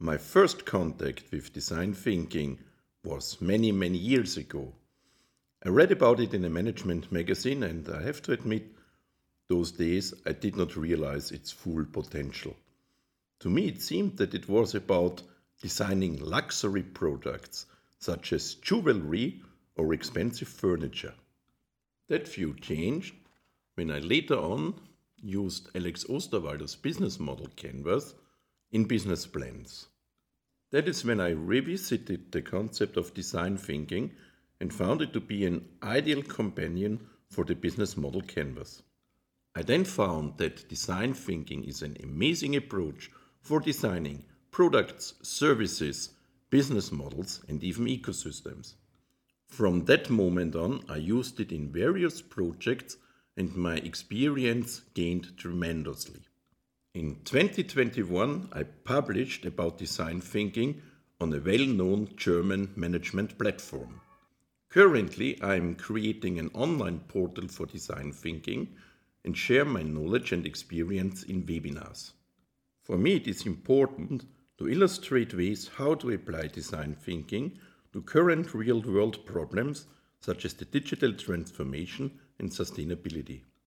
My first contact with design thinking was many, many years ago. I read about it in a management magazine, and I have to admit, those days I did not realize its full potential. To me, it seemed that it was about designing luxury products such as jewelry or expensive furniture. That view changed when I later on used Alex Osterwalder's business model canvas in business plans. That is when I revisited the concept of design thinking and found it to be an ideal companion for the business model canvas. I then found that design thinking is an amazing approach for designing products, services, business models, and even ecosystems. From that moment on, I used it in various projects and my experience gained tremendously. In 2021, I published about design thinking on a well known German management platform. Currently, I am creating an online portal for design thinking and share my knowledge and experience in webinars. For me, it is important to illustrate ways how to apply design thinking to current real world problems such as the digital transformation and sustainability.